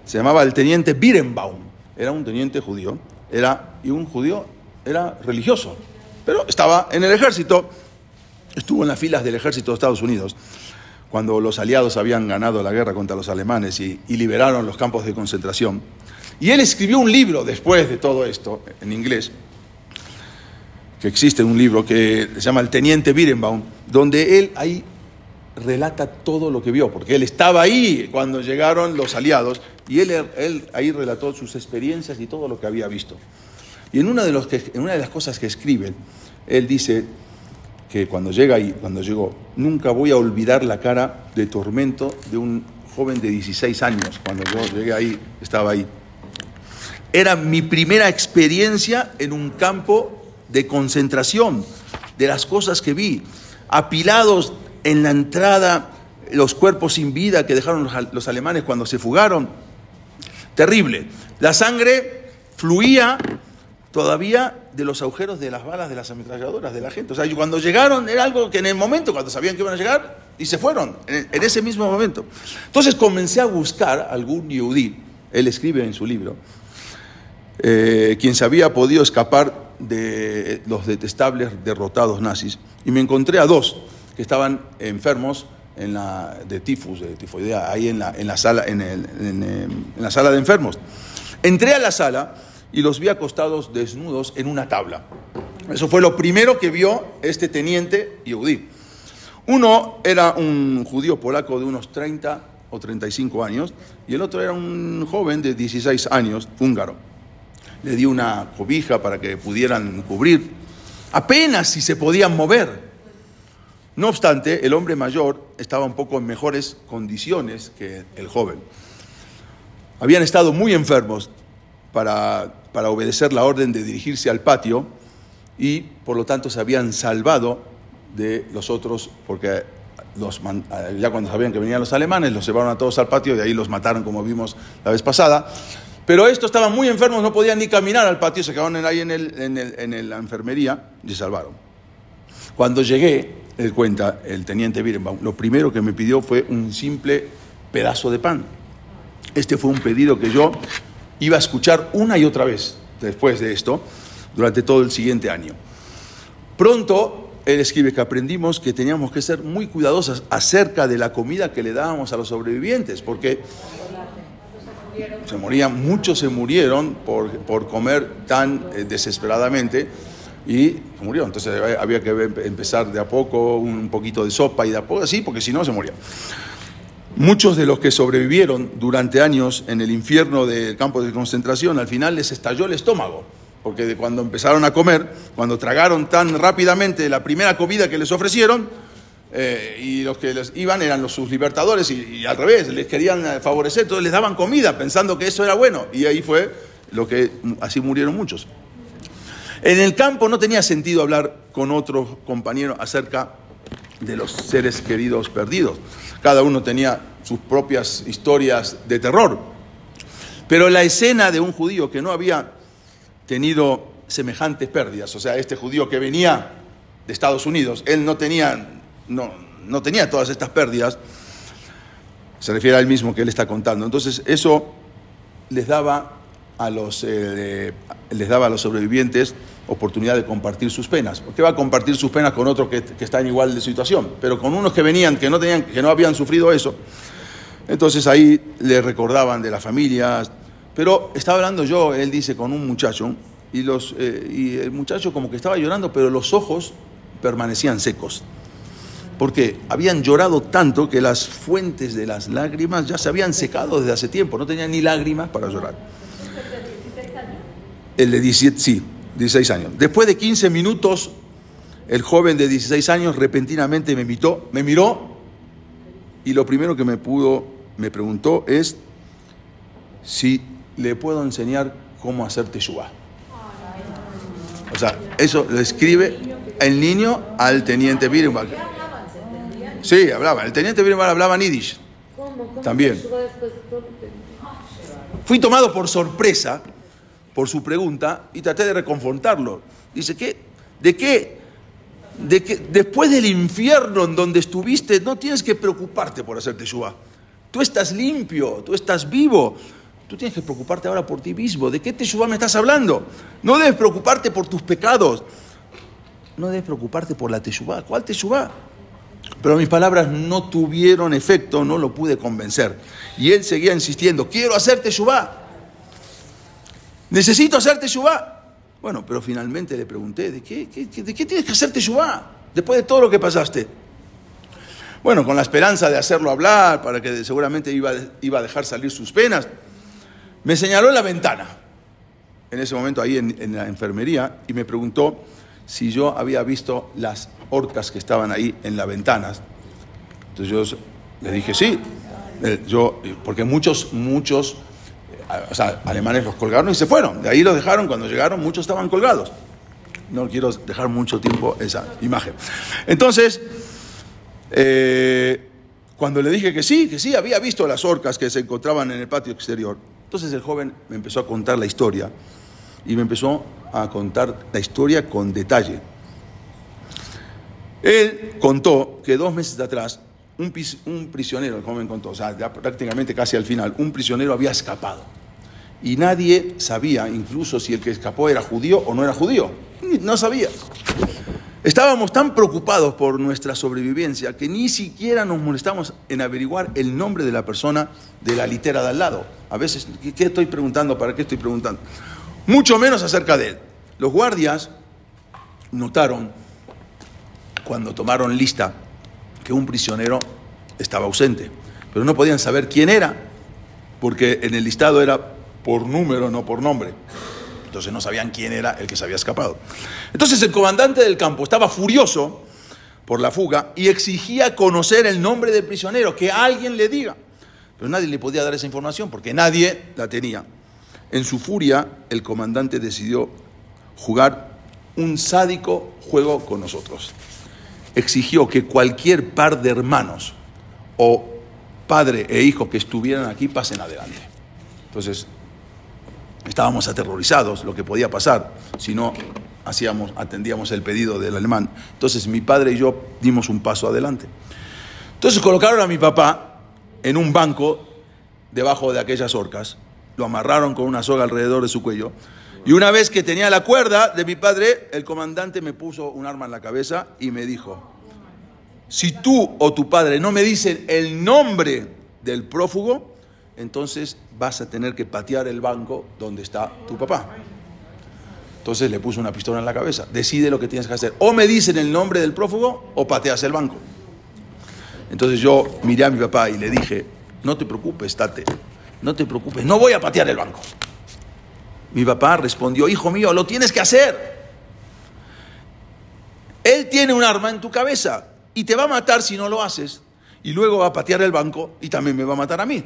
se llamaba el teniente Birenbaum, era un teniente judío, era, y un judío era religioso, pero estaba en el ejército, estuvo en las filas del ejército de Estados Unidos, cuando los aliados habían ganado la guerra contra los alemanes y, liberaron los campos de concentración. Y él escribió un libro después de todo esto, en inglés, que existe un libro que se llama El Teniente Birenbaum, donde él ahí relata todo lo que vio, porque él estaba ahí cuando llegaron los aliados y él, ahí relató sus experiencias y todo lo que había visto. Y una de, en una de las cosas que escribe, él dice que cuando llega ahí, cuando llegó, nunca voy a olvidar la cara de tormento de un joven de 16 años, cuando yo llegué ahí, estaba ahí. Era mi primera experiencia en un campo de concentración, de las cosas que vi, apilados en la entrada, los cuerpos sin vida que dejaron los alemanes cuando se fugaron. Terrible. La sangre fluía todavía de los agujeros de las balas de las ametralladoras de la gente. O sea, cuando llegaron era algo que en el momento, cuando sabían que iban a llegar, y se fueron, en, ese mismo momento. Entonces comencé a buscar algún yudí, él escribe en su libro, eh, quien se había podido escapar de los detestables derrotados nazis, y me encontré a dos que estaban enfermos en la, de tifus, de tifoidea, ahí en la, en la sala, en, eh, en la sala de enfermos. Entré a la sala y los vi acostados desnudos en una tabla. Eso fue lo primero que vio este teniente Yehudí. Uno era un judío polaco de unos 30 o 35 años y el otro era un joven de 16 años, húngaro. Le di una cobija para que pudieran cubrir, apenas si se podían mover. No obstante, el hombre mayor estaba un poco en mejores condiciones que el joven. Habían estado muy enfermos para, para obedecer la orden de dirigirse al patio y por lo tanto se habían salvado de los otros porque los man- ya cuando sabían que venían los alemanes los llevaron a todos al patio y ahí los mataron como vimos la vez pasada. Pero estos estaban muy enfermos, no podían ni caminar al patio, se quedaron ahí en, el, en, el- en la enfermería y se salvaron. Cuando llegué, él cuenta, el teniente Birenbaum, lo primero que me pidió fue un simple pedazo de pan. Este fue un pedido que yo iba a escuchar una y otra vez después de esto, durante todo el siguiente año. Pronto, él escribe que aprendimos que teníamos que ser muy cuidadosos acerca de la comida que le dábamos a los sobrevivientes, porque se morían, muchos se murieron por, por comer tan eh, desesperadamente y murió. Entonces eh, había que empezar de a poco, un poquito de sopa y de a poco así, porque si no se moría. Muchos de los que sobrevivieron durante años en el infierno del campo de concentración, al final les estalló el estómago, porque cuando empezaron a comer, cuando tragaron tan rápidamente la primera comida que les ofrecieron, eh, y los que les iban eran los, sus libertadores y, al revés, les querían favorecer, entonces les daban comida pensando que eso era bueno, y ahí fue lo que así murieron muchos. En el campo no tenía sentido hablar con otro compañero acerca de los seres queridos perdidos. Cada uno tenía sus propias historias de terror. Pero la escena de un judío que no había tenido semejantes pérdidas, o sea, este judío que venía de Estados Unidos, él no tenía, no, no tenía todas estas pérdidas, se refiere a él mismo que él está contando. Entonces, eso les daba a los, eh, les daba a los sobrevivientes oportunidad de compartir sus penas. Porque va a compartir sus penas con otros que, que, están en igual de situación? Pero con unos que venían, que no, tenían, que no habían sufrido eso. Entonces ahí le recordaban de las familias. Pero estaba hablando yo, él dice, con un muchacho, y, los, eh, y el muchacho como que estaba llorando, pero los ojos permanecían secos. Porque habían llorado tanto que las fuentes de las lágrimas ya se habían secado desde hace tiempo, no tenían ni lágrimas para llorar. El de 17, sí, 16 años. Después de 15 minutos, el joven de 16 años repentinamente me, invitó, me miró y lo primero que me pudo, me preguntó es si le puedo enseñar cómo hacer teshuva. O sea, eso lo escribe el niño al teniente Birnbach. Sí, hablaba. El teniente Birnbach hablaba Yiddish. También. Fui tomado por sorpresa por su pregunta y traté de reconfortarlo. Dice, ¿qué? ¿De qué? De que después del infierno en donde estuviste, no tienes que preocuparte por hacer teshuva. Tú estás limpio, tú estás vivo. Tú tienes que preocuparte ahora por ti mismo. ¿De qué teshuva me estás hablando? No debes preocuparte por tus pecados. No debes preocuparte por la teshuva. ¿Cuál teshuva? Pero mis palabras no tuvieron efecto, no lo pude convencer. Y él seguía insistiendo, quiero hacer teshuva. Necesito hacer teshuva. Bueno, pero finalmente le pregunté, ¿de qué, qué, de qué tienes que hacer teshuva? Después de todo lo que pasaste. Bueno, con la esperanza de hacerlo hablar, para que seguramente iba, iba a dejar salir sus penas, me señaló la ventana, en ese momento ahí en, en la enfermería, y me preguntó si yo había visto las orcas que estaban ahí en las ventanas. Entonces yo le dije sí, yo, porque muchos, muchos o sea, alemanes los colgaron y se fueron. De ahí los dejaron, cuando llegaron muchos estaban colgados. No quiero dejar mucho tiempo esa imagen. Entonces, eh, cuando le dije que sí, que sí, había visto las orcas que se encontraban en el patio exterior, entonces el joven me empezó a contar la historia y me empezó a contar la historia con detalle. Él contó que dos meses atrás un, un, prisionero, el joven contó, o sea, ya prácticamente casi al final, un prisionero había escapado. Y nadie sabía, incluso si el que escapó era judío o no era judío. No sabía. Estábamos tan preocupados por nuestra sobrevivencia que ni siquiera nos molestamos en averiguar el nombre de la persona de la litera de al lado. A veces, ¿qué estoy preguntando? ¿Para qué estoy preguntando? Mucho menos acerca de él. Los guardias notaron, cuando tomaron lista, que un prisionero estaba ausente, pero no podían saber quién era, porque en el listado era por número, no por nombre. Entonces no sabían quién era el que se había escapado. Entonces el comandante del campo estaba furioso por la fuga y exigía conocer el nombre del prisionero, que alguien le diga. Pero nadie le podía dar esa información porque nadie la tenía. En su furia, el comandante decidió jugar un sádico juego con nosotros exigió que cualquier par de hermanos o padre e hijo que estuvieran aquí pasen adelante. Entonces, estábamos aterrorizados lo que podía pasar si no hacíamos, atendíamos el pedido del alemán. Entonces, mi padre y yo dimos un paso adelante. Entonces, colocaron a mi papá en un banco debajo de aquellas orcas lo amarraron con una soga alrededor de su cuello. Y una vez que tenía la cuerda de mi padre, el comandante me puso un arma en la cabeza y me dijo, si tú o tu padre no me dicen el nombre del prófugo, entonces vas a tener que patear el banco donde está tu papá. Entonces le puso una pistola en la cabeza. Decide lo que tienes que hacer. O me dicen el nombre del prófugo o pateas el banco. Entonces yo miré a mi papá y le dije, no te preocupes, Tate, no te preocupes, no voy a patear el banco. Mi papá respondió, hijo mío, lo tienes que hacer. Él tiene un arma en tu cabeza y te va a matar si no lo haces. Y luego va a patear el banco y también me va a matar a mí.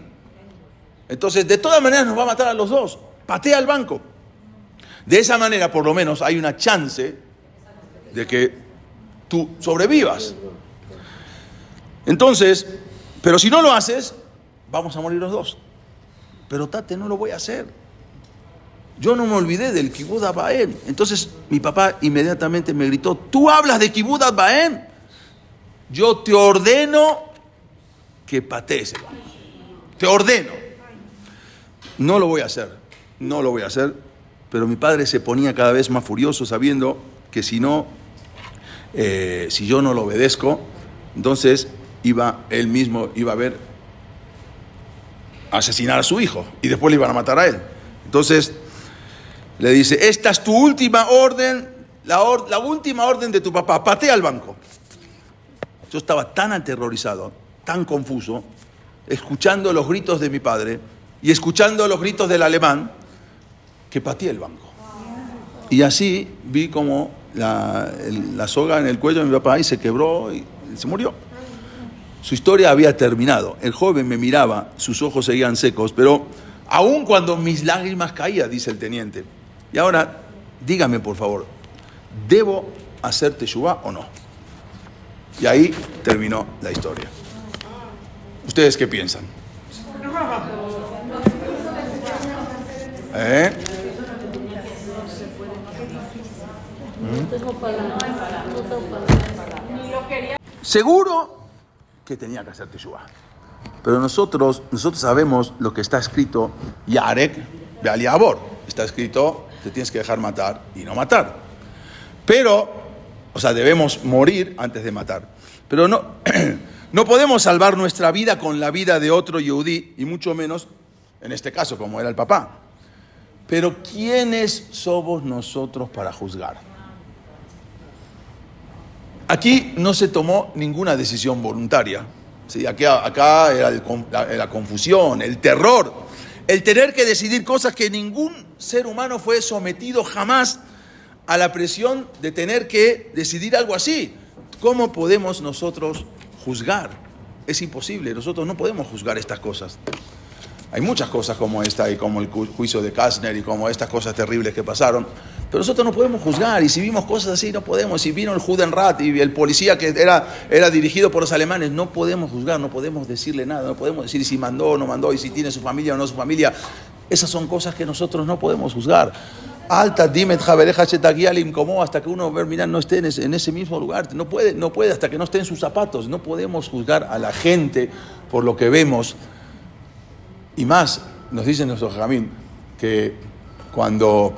Entonces, de todas maneras nos va a matar a los dos. Patea el banco. De esa manera, por lo menos, hay una chance de que tú sobrevivas. Entonces, pero si no lo haces, vamos a morir los dos. Pero Tate, no lo voy a hacer. Yo no me olvidé del Kibud Baen. Entonces mi papá inmediatamente me gritó, ¿tú hablas de Kibud Baen? Yo te ordeno que patees. Te ordeno. No lo voy a hacer, no lo voy a hacer, pero mi padre se ponía cada vez más furioso sabiendo que si no, eh, si yo no lo obedezco, entonces iba él mismo, iba a ver asesinar a su hijo y después le iban a matar a él. Entonces le dice, esta es tu última orden, la, última orden de tu papá, patea al banco. Yo estaba tan aterrorizado, tan confuso, escuchando los gritos de mi padre y escuchando los gritos del alemán, que pateé el banco. Y así vi como la, la soga en el cuello de mi papá y se quebró y se murió. Su historia había terminado. El joven me miraba, sus ojos seguían secos, pero aun cuando mis lágrimas caían, dice el teniente. Y ahora, dígame por favor, ¿debo hacer teshuva o no? Y ahí terminó la historia. ¿Ustedes qué piensan? ¿Eh? Seguro que tenía que hacer teshuva. Pero nosotros, nosotros sabemos lo que está escrito, Yarek Bealiabor. Está escrito, te tienes que dejar matar y no matar. Pero, o sea, debemos morir antes de matar. Pero no, [clears throat] no podemos salvar nuestra vida con la vida de otro yudí, y mucho menos, en este caso, como era el papá. Pero ¿quiénes somos nosotros para juzgar? Aquí no se tomó ninguna decisión voluntaria. ¿sí? Acá, acá era la confusión, el terror, el tener que decidir cosas que ningún ser humano fue sometido jamás a la presión de tener que decidir algo así. ¿Cómo podemos nosotros juzgar? Es imposible, nosotros no podemos juzgar estas cosas. Hay muchas cosas como esta y como el juicio de Kastner y como estas cosas terribles que pasaron. Pero nosotros no podemos juzgar y si vimos cosas así no podemos. Si vino el Judenrat y el policía que era, era dirigido por los alemanes, no podemos juzgar, no podemos decirle nada, no podemos decir si mandó o no mandó y si tiene su familia o no su familia. Esas son cosas que nosotros no podemos juzgar. Alta, dimet, como hasta que uno mira, no esté en ese, mismo lugar. No puede, no puede hasta que no esté en sus zapatos. No podemos juzgar a la gente por lo que vemos. Y más, nos dice nuestro Jamín que cuando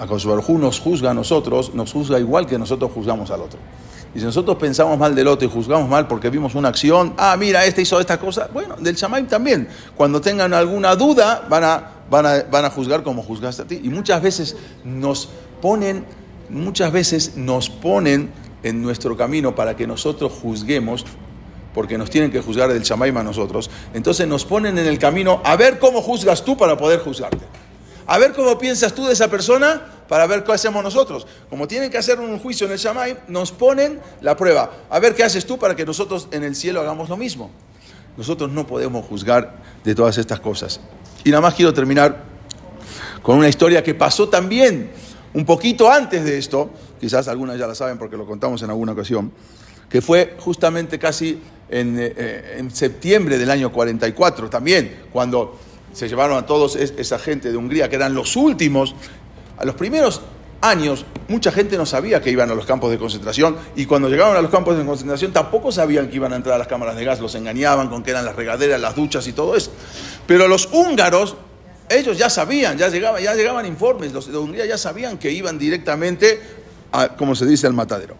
Akosbarjú nos juzga a nosotros, nos juzga igual que nosotros juzgamos al otro. Y si nosotros pensamos mal del otro y juzgamos mal porque vimos una acción, ah, mira, este hizo esta cosa, bueno, del Shamaim también. Cuando tengan alguna duda, van a, van a, van a juzgar como juzgaste a ti. Y muchas veces nos ponen, muchas veces nos ponen en nuestro camino para que nosotros juzguemos, porque nos tienen que juzgar del Shamaim a nosotros. Entonces nos ponen en el camino a ver cómo juzgas tú para poder juzgarte a ver cómo piensas tú de esa persona para ver qué hacemos nosotros. Como tienen que hacer un juicio en el Shamay, nos ponen la prueba. A ver qué haces tú para que nosotros en el cielo hagamos lo mismo. Nosotros no podemos juzgar de todas estas cosas. Y nada más quiero terminar con una historia que pasó también un poquito antes de esto, quizás algunas ya la saben porque lo contamos en alguna ocasión, que fue justamente casi en, eh, en septiembre del año 44 también, cuando se llevaron a todos esa gente de Hungría, que eran los últimos. A los primeros años, mucha gente no sabía que iban a los campos de concentración y cuando llegaron a los campos de concentración tampoco sabían que iban a entrar a las cámaras de gas, los engañaban con que eran las regaderas, las duchas y todo eso. Pero los húngaros ellos ya sabían, ya llegaban, ya llegaban informes, los de Hungría ya sabían que iban directamente, a, como se dice, al matadero.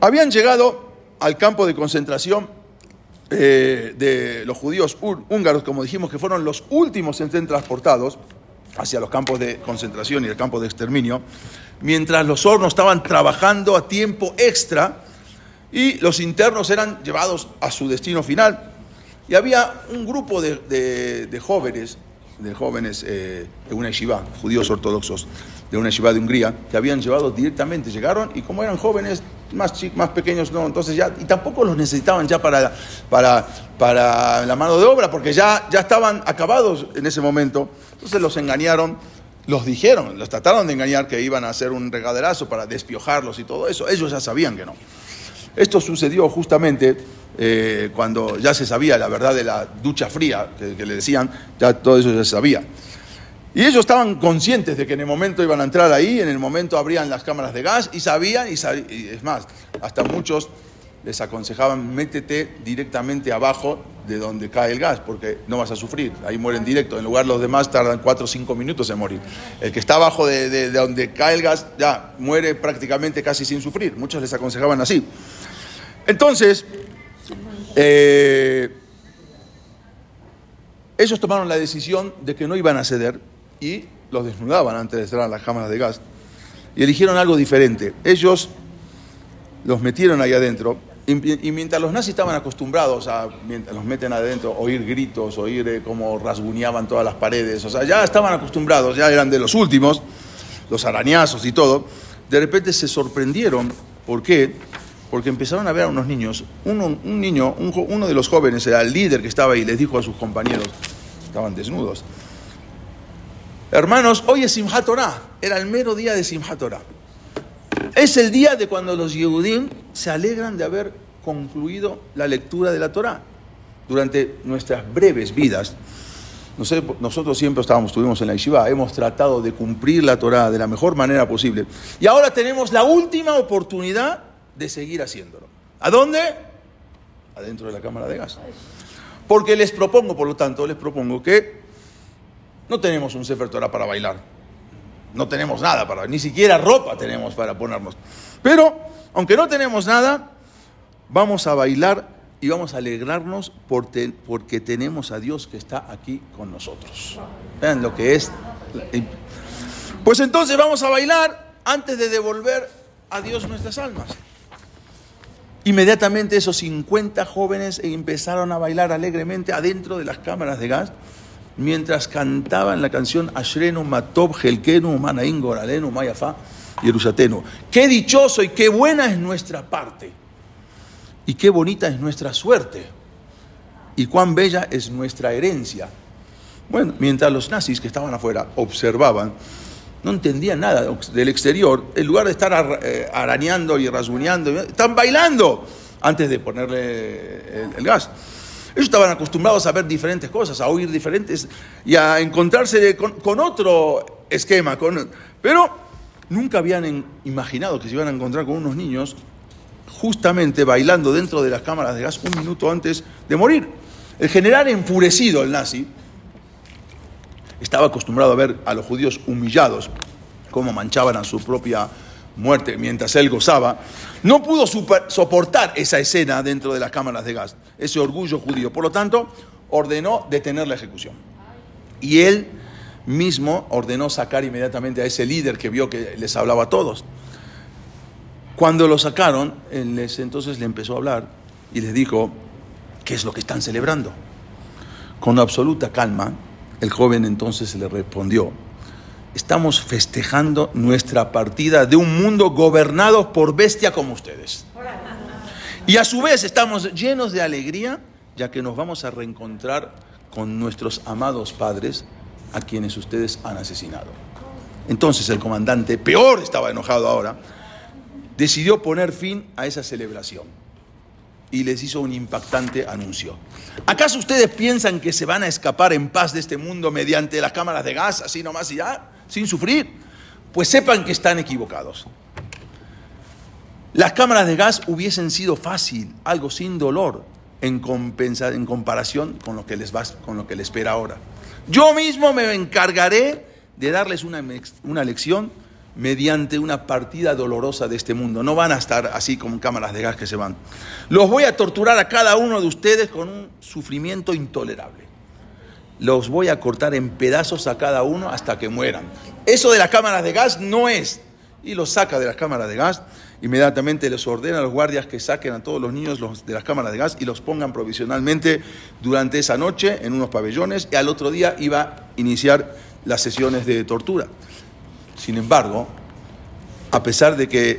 Habían llegado al campo de concentración eh, de los judíos húngaros, como dijimos, que fueron los últimos en ser transportados hacia los campos de concentración y el campo de exterminio, mientras los hornos estaban trabajando a tiempo extra y los internos eran llevados a su destino final. Y había un grupo de, de- jóvenes, de jóvenes eh, de una yeshiva, judíos ortodoxos, de una yeshiva de Hungría, que habían llevado directamente, llegaron y como eran jóvenes, más, chi- más pequeños, no, entonces ya, y tampoco los necesitaban ya para, para, para la mano de obra, porque ya, ya estaban acabados en ese momento. Entonces los engañaron, los dijeron, los trataron de engañar que iban a hacer un regaderazo para despiojarlos y todo eso. Ellos ya sabían que no. Esto sucedió justamente eh, cuando ya se sabía la verdad de la ducha fría, que, que le decían, ya todo eso ya se sabía. Y ellos estaban conscientes de que en el momento iban a entrar ahí, en el momento abrían las cámaras de gas y sabían, y, sab- y es más, hasta muchos les aconsejaban, métete directamente abajo de donde cae el gas, porque no vas a sufrir, ahí mueren directo, en lugar los demás tardan 4 o 5 minutos en morir. El que está abajo de donde cae el gas ya muere prácticamente casi sin sufrir, muchos les aconsejaban así. Entonces, eh, ellos tomaron la decisión de que no iban a ceder y los desnudaban antes de entrar a las cámaras de gas. Y eligieron algo diferente. Ellos los metieron ahí adentro y, mientras los nazis estaban acostumbrados a, mientras los meten adentro, oír gritos, oír eh, cómo rasguñaban todas las paredes, o sea, ya estaban acostumbrados, ya eran de los últimos, los arañazos y todo, de repente se sorprendieron. ¿Por qué? Porque empezaron a ver a unos niños. Uno, un niño, uno de los jóvenes, era el líder que estaba ahí, les dijo a sus compañeros, estaban desnudos, hermanos, hoy es Simchat Torah, era el mero día de Simchat Torah. Es el día de cuando los Yehudim se alegran de haber concluido la lectura de la Torah. Durante nuestras breves vidas, nosotros siempre estábamos, estuvimos en la yeshiva, hemos tratado de cumplir la Torah de la mejor manera posible. Y ahora tenemos la última oportunidad de seguir haciéndolo. ¿A dónde? Adentro de la cámara de gas. Porque les propongo, por lo tanto, les propongo que no tenemos un Sefer Torah para bailar. No tenemos nada para, ni siquiera ropa tenemos para ponernos. Pero, aunque no tenemos nada, vamos a bailar y vamos a alegrarnos por porque tenemos a Dios que está aquí con nosotros. Vean lo que es. Pues entonces vamos a bailar antes de devolver a Dios nuestras almas. Inmediatamente esos 50 jóvenes empezaron a bailar alegremente adentro de las cámaras de gas mientras cantaban la canción Ashrenu Matob Helkenu Manaim Goralenu Mayafa Yerushatenu. Qué dichoso y qué buena es nuestra parte. Y qué bonita es nuestra suerte. Y cuán bella es nuestra herencia. Bueno, mientras los nazis que estaban afuera observaban, no entendían nada del exterior, en lugar de estar ar- eh, arañando y rasguñando, están bailando antes de ponerle el gas. Ellos estaban acostumbrados a ver diferentes cosas, a oír diferentes y a encontrarse con, otro esquema, pero nunca habían imaginado que se iban a encontrar con unos niños justamente bailando dentro de las cámaras de gas un minuto antes de morir. El general enfurecido, el nazi, estaba acostumbrado a ver a los judíos humillados, cómo manchaban a su propia muerte mientras él gozaba, no pudo soportar esa escena dentro de las cámaras de gas, ese orgullo judío. Por lo tanto, ordenó detener la ejecución. Y él mismo ordenó sacar inmediatamente a ese líder que vio que les hablaba a todos. Cuando lo sacaron, él entonces le empezó a hablar y les dijo, ¿qué es lo que están celebrando? Con absoluta calma, el joven entonces le respondió, estamos festejando nuestra partida de un mundo gobernado por bestia como ustedes. Y a su vez estamos llenos de alegría, ya que nos vamos a reencontrar con nuestros amados padres a quienes ustedes han asesinado. Entonces el comandante, peor estaba enojado ahora, decidió poner fin a esa celebración y les hizo un impactante anuncio. ¿Acaso ustedes piensan que se van a escapar en paz de este mundo mediante las cámaras de gas, así nomás y ya, sin sufrir? Pues sepan que están equivocados. Las cámaras de gas hubiesen sido fácil, algo sin dolor, en, compensa- en comparación con lo, que les va, con lo que les espera ahora. Yo mismo me encargaré de darles una, una lección mediante una partida dolorosa de este mundo. No van a estar así como cámaras de gas que se van. Los voy a torturar a cada uno de ustedes con un sufrimiento intolerable. Los voy a cortar en pedazos a cada uno hasta que mueran. Eso de las cámaras de gas no es. Y los saca de las cámaras de gas. Inmediatamente les ordena a los guardias que saquen a todos los niños de las cámaras de gas y los pongan provisionalmente durante esa noche en unos pabellones. Y al otro día iba a iniciar las sesiones de tortura. Sin embargo, a pesar de que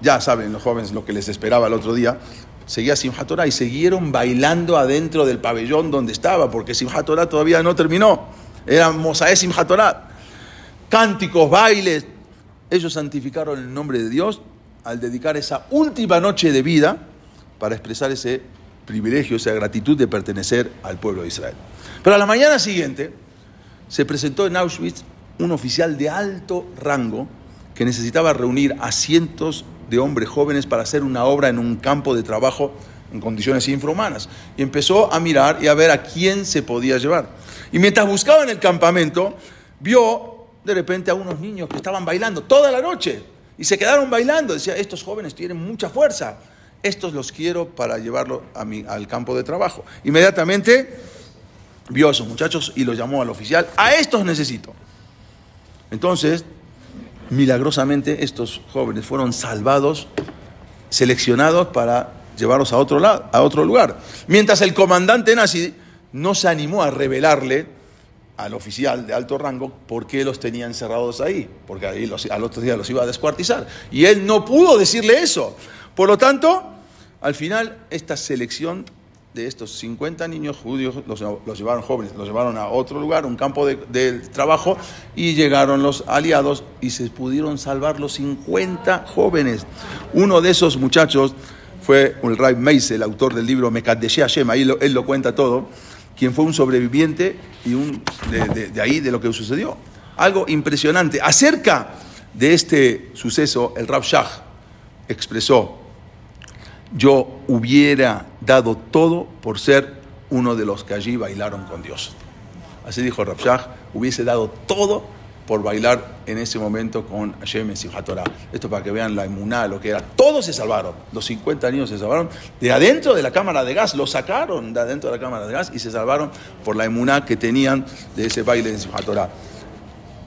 ya saben los jóvenes lo que les esperaba el otro día, seguía Simchat Torah y siguieron bailando adentro del pabellón donde estaba, porque Simchat Torah todavía no terminó. Era Mosaé Simchat Torah. Cánticos, bailes. Ellos santificaron el nombre de Dios al dedicar esa última noche de vida para expresar ese privilegio, esa gratitud de pertenecer al pueblo de Israel. Pero a la mañana siguiente se presentó en Auschwitz un oficial de alto rango que necesitaba reunir a cientos de hombres jóvenes para hacer una obra en un campo de trabajo en condiciones infrahumanas. Y empezó a mirar y a ver a quién se podía llevar. Y mientras buscaba en el campamento, vio de repente a unos niños que estaban bailando toda la noche. Y se quedaron bailando. Decía, estos jóvenes tienen mucha fuerza. Estos los quiero para llevarlo a mi- al campo de trabajo. Inmediatamente vio a esos muchachos y los llamó al oficial. A estos necesito. Entonces, milagrosamente estos jóvenes fueron salvados, seleccionados para llevarlos a otro, lado, a otro lugar. Mientras el comandante nazi no se animó a revelarle al oficial de alto rango por qué los tenía encerrados ahí, porque ahí al otro día los iba a descuartizar. Y él no pudo decirle eso. Por lo tanto, al final, esta selección de estos 50 niños judíos los, los llevaron jóvenes, los llevaron a otro lugar, un campo de, trabajo, y llegaron los aliados y se pudieron salvar los 50 jóvenes. Uno de esos muchachos fue el Ray Meise, el autor del libro Mekadeshi Hashem, ahí lo- él lo cuenta todo, quien fue un sobreviviente y un, de, de- de ahí de lo que sucedió. Algo impresionante. Acerca de este suceso, el Rav Shach expresó, yo hubiera dado todo por ser uno de los que allí bailaron con Dios. Así dijo Rav Shach, hubiese dado todo por bailar en ese momento con Hashem en Torah. Esto para que vean la emuná, lo que era. Todos se salvaron, los 50 niños se salvaron. De adentro de la cámara de gas, lo sacaron de adentro de la cámara de gas y se salvaron por la emuná que tenían de ese baile en Simchat.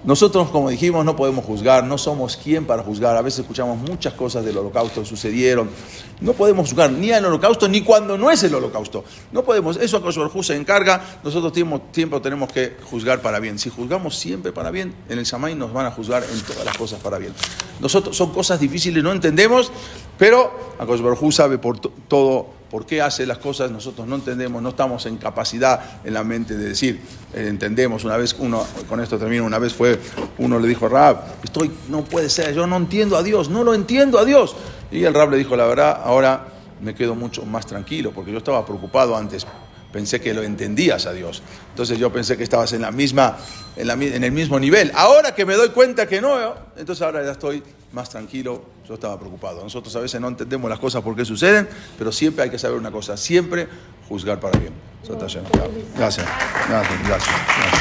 Nosotros, como dijimos, no podemos juzgar, no somos quien para juzgar. A veces escuchamos muchas cosas del holocausto sucedieron. No podemos juzgar ni al holocausto ni cuando no es el holocausto. No podemos, eso a Kosovo se encarga, nosotros tiempo, tiempo tenemos que juzgar para bien. Si juzgamos siempre para bien, en el Shamay nos van a juzgar en todas las cosas para bien. Nosotros son cosas difíciles, no entendemos, pero a Kosovo sabe por to- todo por qué hace las cosas, nosotros no entendemos, no estamos en capacidad en la mente de decir, eh, entendemos, una vez uno, con esto termino, una vez fue, uno le dijo Rab, estoy, no puede ser, yo no entiendo a Dios, no lo entiendo a Dios. Y el Rab le dijo, la verdad, ahora me quedo mucho más tranquilo, porque yo estaba preocupado antes, pensé que lo entendías a Dios. Entonces yo pensé que estabas en la misma, en, la en el mismo nivel. Ahora que me doy cuenta que no, entonces ahora ya estoy más tranquilo. Yo estaba preocupado. Nosotros a veces no entendemos las cosas por qué suceden, pero siempre hay que saber una cosa, siempre juzgar para bien. Gracias, gracias, gracias. gracias.